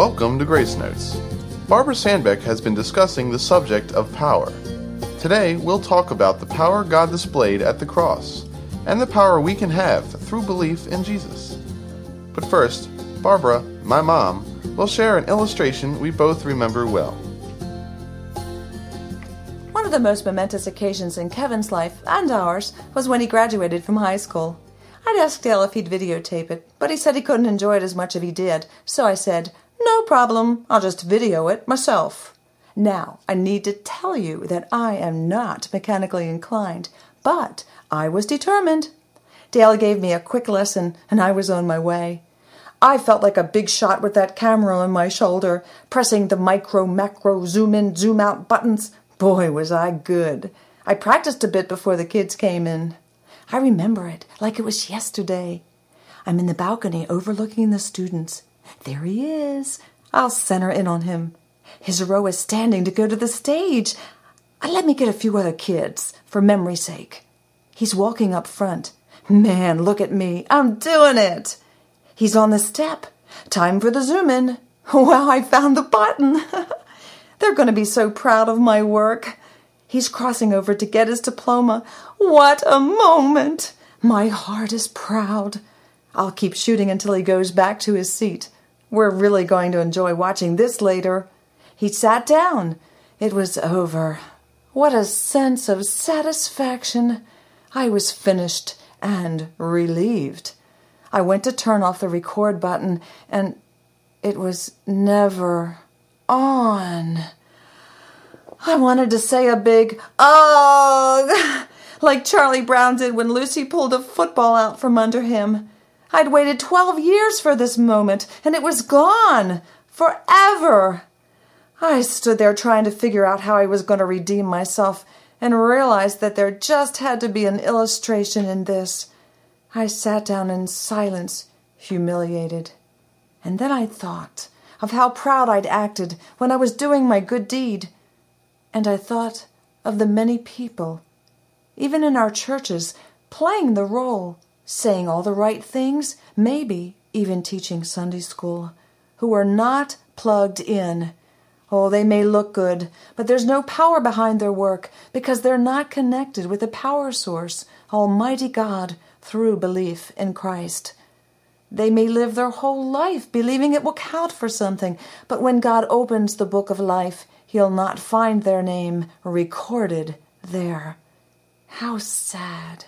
Welcome to Grace Notes. Barbara Sandbeck has been discussing the subject of power. Today, we'll talk about the power God displayed at the cross and the power we can have through belief in Jesus. But first, Barbara, my mom, will share an illustration we both remember well. One of the most momentous occasions in Kevin's life and ours was when he graduated from high school. I'd asked Dale if he'd videotape it, but he said he couldn't enjoy it as much as he did, so I said, No problem, I'll just video it myself. Now, I need to tell you that I am not mechanically inclined, but I was determined. Dale gave me a quick lesson, and I was on my way. I felt like a big shot with that camera on my shoulder, pressing the micro, macro, zoom in, zoom out buttons. Boy, was I good. I practiced a bit before the kids came in. I remember it like it was yesterday. I'm in the balcony overlooking the students. There he is. I'll center in on him. His row is standing to go to the stage. Uh, let me get a few other kids, for memory's sake. He's walking up front. Man, look at me. I'm doing it. He's on the step. Time for the zoom in. Wow, I found the button. They're going to be so proud of my work. He's crossing over to get his diploma. What a moment! My heart is proud. I'll keep shooting until he goes back to his seat. We're really going to enjoy watching this later. He sat down. It was over. What a sense of satisfaction! I was finished and relieved. I went to turn off the record button, and it was never on. I wanted to say a big ugh, like Charlie Brown did when Lucy pulled a football out from under him. I'd waited 12 years for this moment, and it was gone forever. I stood there trying to figure out how I was going to redeem myself and realized that there just had to be an illustration in this. I sat down in silence, humiliated. And then I thought of how proud I'd acted when I was doing my good deed. And I thought of the many people, even in our churches, playing the role, saying all the right things, maybe even teaching Sunday school, who are not plugged in. Oh, they may look good, but there's no power behind their work because they're not connected with the power source, Almighty God, through belief in Christ. They may live their whole life believing it will count for something, but when God opens the book of life, He'll not find their name recorded there. How sad.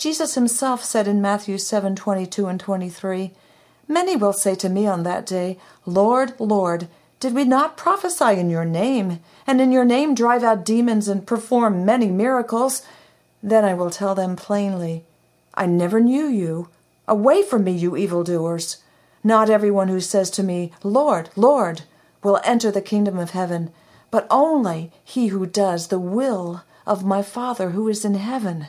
Jesus himself said in Matthew 7 22 and 23, Many will say to me on that day, Lord, Lord, did we not prophesy in your name, and in your name drive out demons and perform many miracles? Then I will tell them plainly, I never knew you. Away from me, you evildoers. Not everyone who says to me, Lord, Lord, will enter the kingdom of heaven, but only he who does the will of my Father who is in heaven.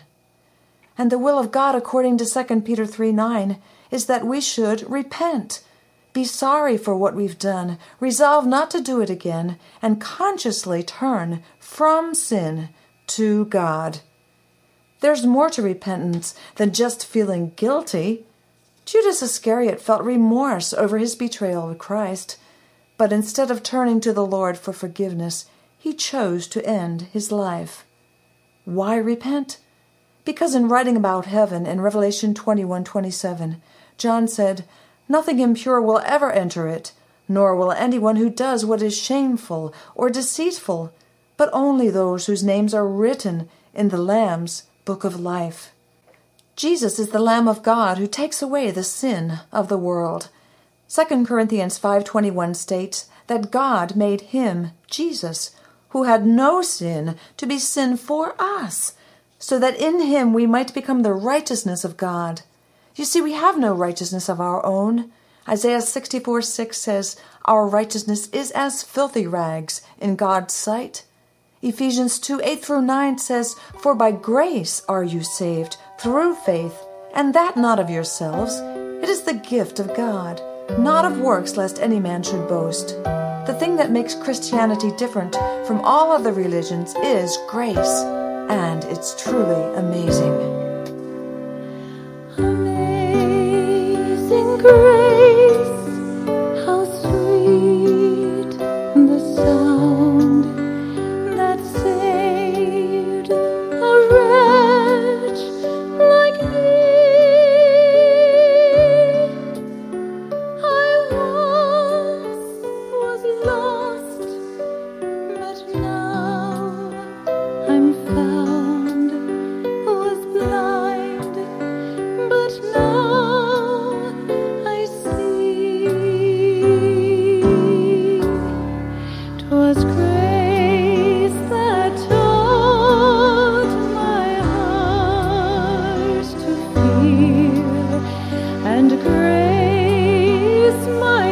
And the will of God, according to 2 Peter 3 9, is that we should repent, be sorry for what we've done, resolve not to do it again, and consciously turn from sin to God. There's more to repentance than just feeling guilty. Judas Iscariot felt remorse over his betrayal of Christ, but instead of turning to the Lord for forgiveness, he chose to end his life. Why repent? Because in writing about heaven in Revelation 21:27, John said, "Nothing impure will ever enter it, nor will anyone who does what is shameful or deceitful, but only those whose names are written in the Lamb's book of life. Jesus is the Lamb of God who takes away the sin of the world. 2 Corinthians 5:21 states that God made him, Jesus, who had no sin, to be sin for us, so that in him we might become the righteousness of God. You see, we have no righteousness of our own. Isaiah 64 6 says, Our righteousness is as filthy rags in God's sight. Ephesians 2 8 through 9 says, For by grace are you saved, through faith, and that not of yourselves. It is the gift of God, not of works, lest any man should boast. The thing that makes Christianity different from all other religions is grace, and it's truly amazing.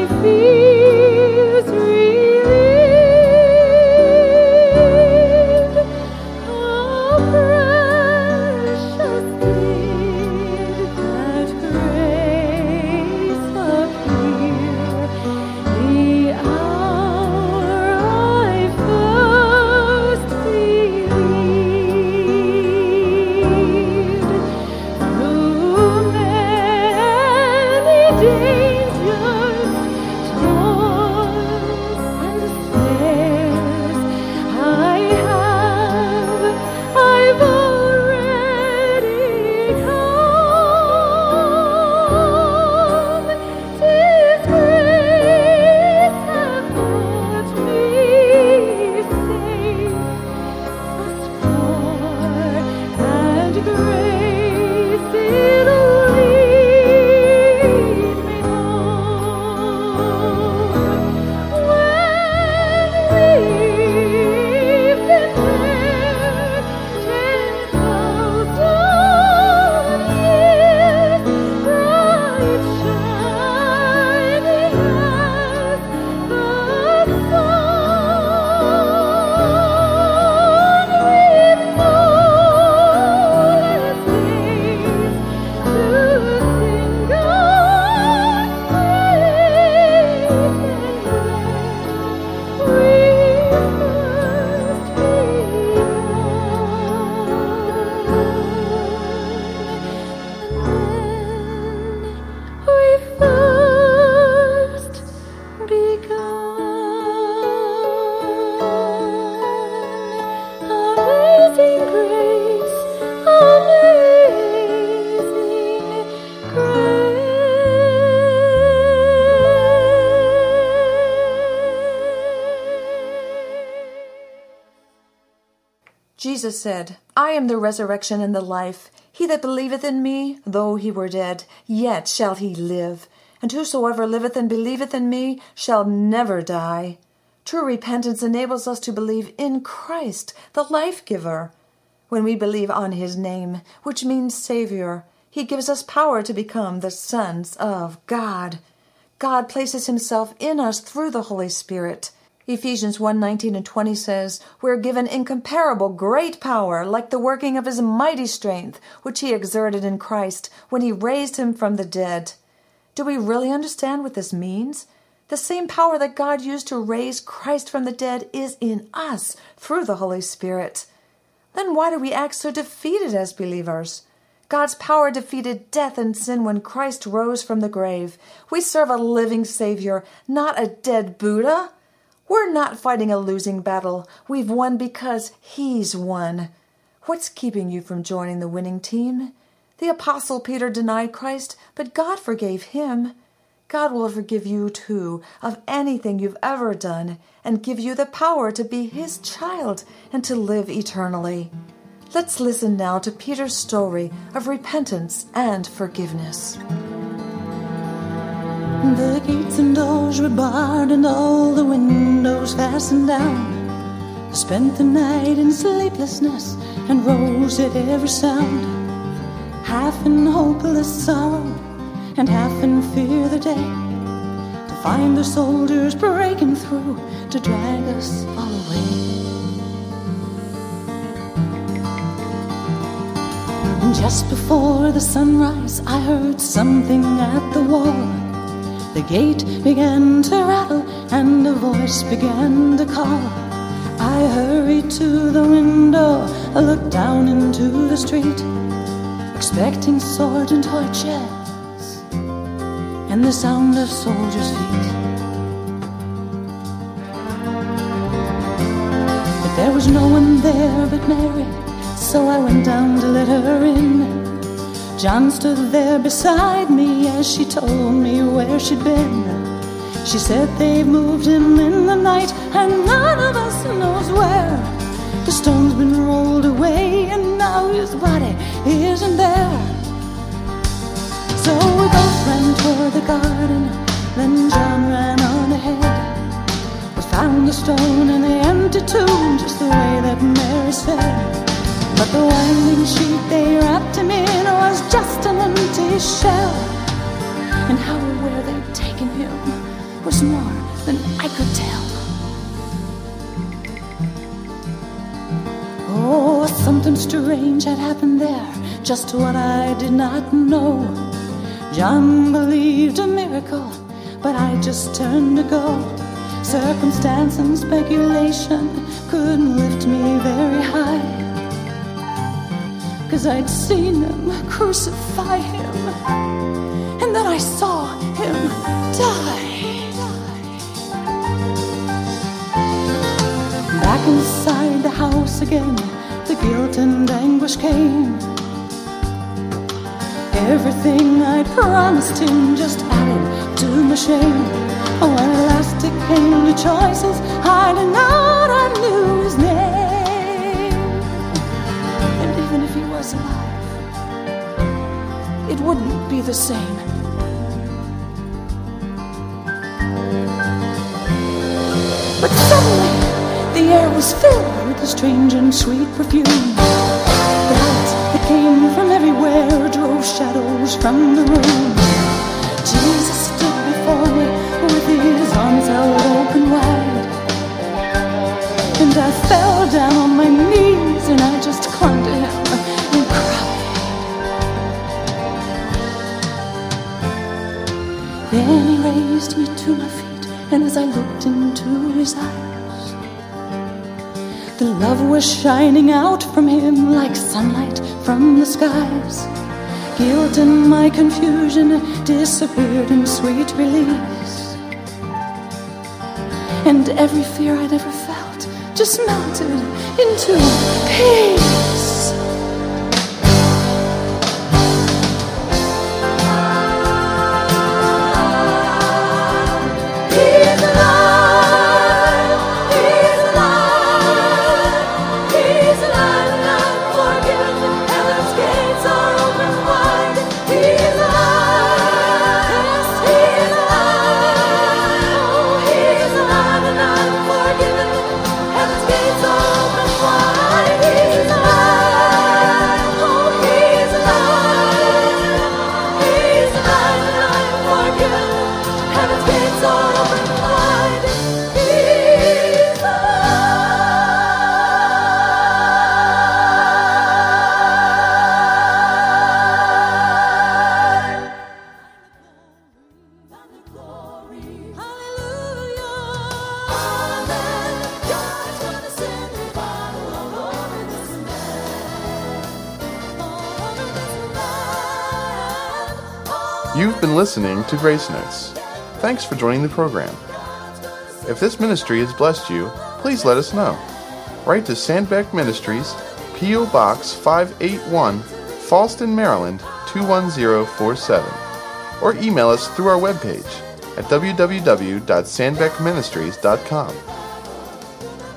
feel Jesus said, I am the resurrection and the life. He that believeth in me, though he were dead, yet shall he live. And whosoever liveth and believeth in me shall never die. True repentance enables us to believe in Christ, the life giver. When we believe on his name, which means Savior, he gives us power to become the sons of God. God places himself in us through the Holy Spirit. Ephesians 1 19 and 20 says, We're given incomparable great power, like the working of his mighty strength, which he exerted in Christ when he raised him from the dead. Do we really understand what this means? The same power that God used to raise Christ from the dead is in us through the Holy Spirit. Then why do we act so defeated as believers? God's power defeated death and sin when Christ rose from the grave. We serve a living Savior, not a dead Buddha. We're not fighting a losing battle. We've won because He's won. What's keeping you from joining the winning team? The Apostle Peter denied Christ, but God forgave him. God will forgive you too of anything you've ever done and give you the power to be His child and to live eternally. Let's listen now to Peter's story of repentance and forgiveness. The and doors were barred and all the windows fastened down. I spent the night in sleeplessness and rose at every sound. Half in hopeless sorrow and half in fear the day to find the soldiers breaking through to drag us all away. Just before the sunrise, I heard something at the wall. The gate began to rattle and a voice began to call. I hurried to the window, I looked down into the street, expecting Sergeant Hodges and the sound of soldiers' feet. But there was no one there but Mary, so I went down to let her in. John stood there beside me as she told me where she'd been. She said they've moved him in the night and none of us knows where. The stone's been rolled away and now his body isn't there. So we both ran toward the garden, then John ran on ahead. We found the stone in the empty tomb just the way that Mary said. But the winding sheet they wrapped him in was just an empty shell. And how or where they'd taken him was more than I could tell. Oh, something strange had happened there, just what I did not know. John believed a miracle, but I just turned to go. Circumstance and speculation couldn't lift me very high. Cause I'd seen them crucify him, and then I saw him die. Back inside the house again, the guilt and anguish came. Everything I'd promised him just added to my shame. When at last it came to choices, I did not, I knew was alive, it wouldn't be the same. But suddenly, the air was filled with a strange and sweet perfume. The light that came from everywhere drove shadows from the room. Then he raised me to my feet, and as I looked into his eyes, the love was shining out from him like sunlight from the skies. Guilt and my confusion disappeared in sweet release. And every fear I'd ever felt just melted into peace. You've been listening to Grace Notes. Thanks for joining the program. If this ministry has blessed you, please let us know. Write to Sandbeck Ministries, P.O. Box 581, Fallston, Maryland 21047, or email us through our webpage at www.sandbeckministries.com.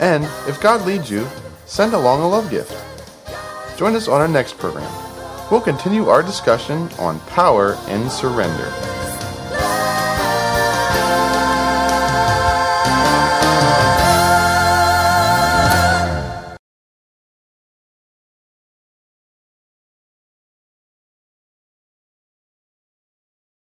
And if God leads you, send along a love gift. Join us on our next program. We'll continue our discussion on power and surrender.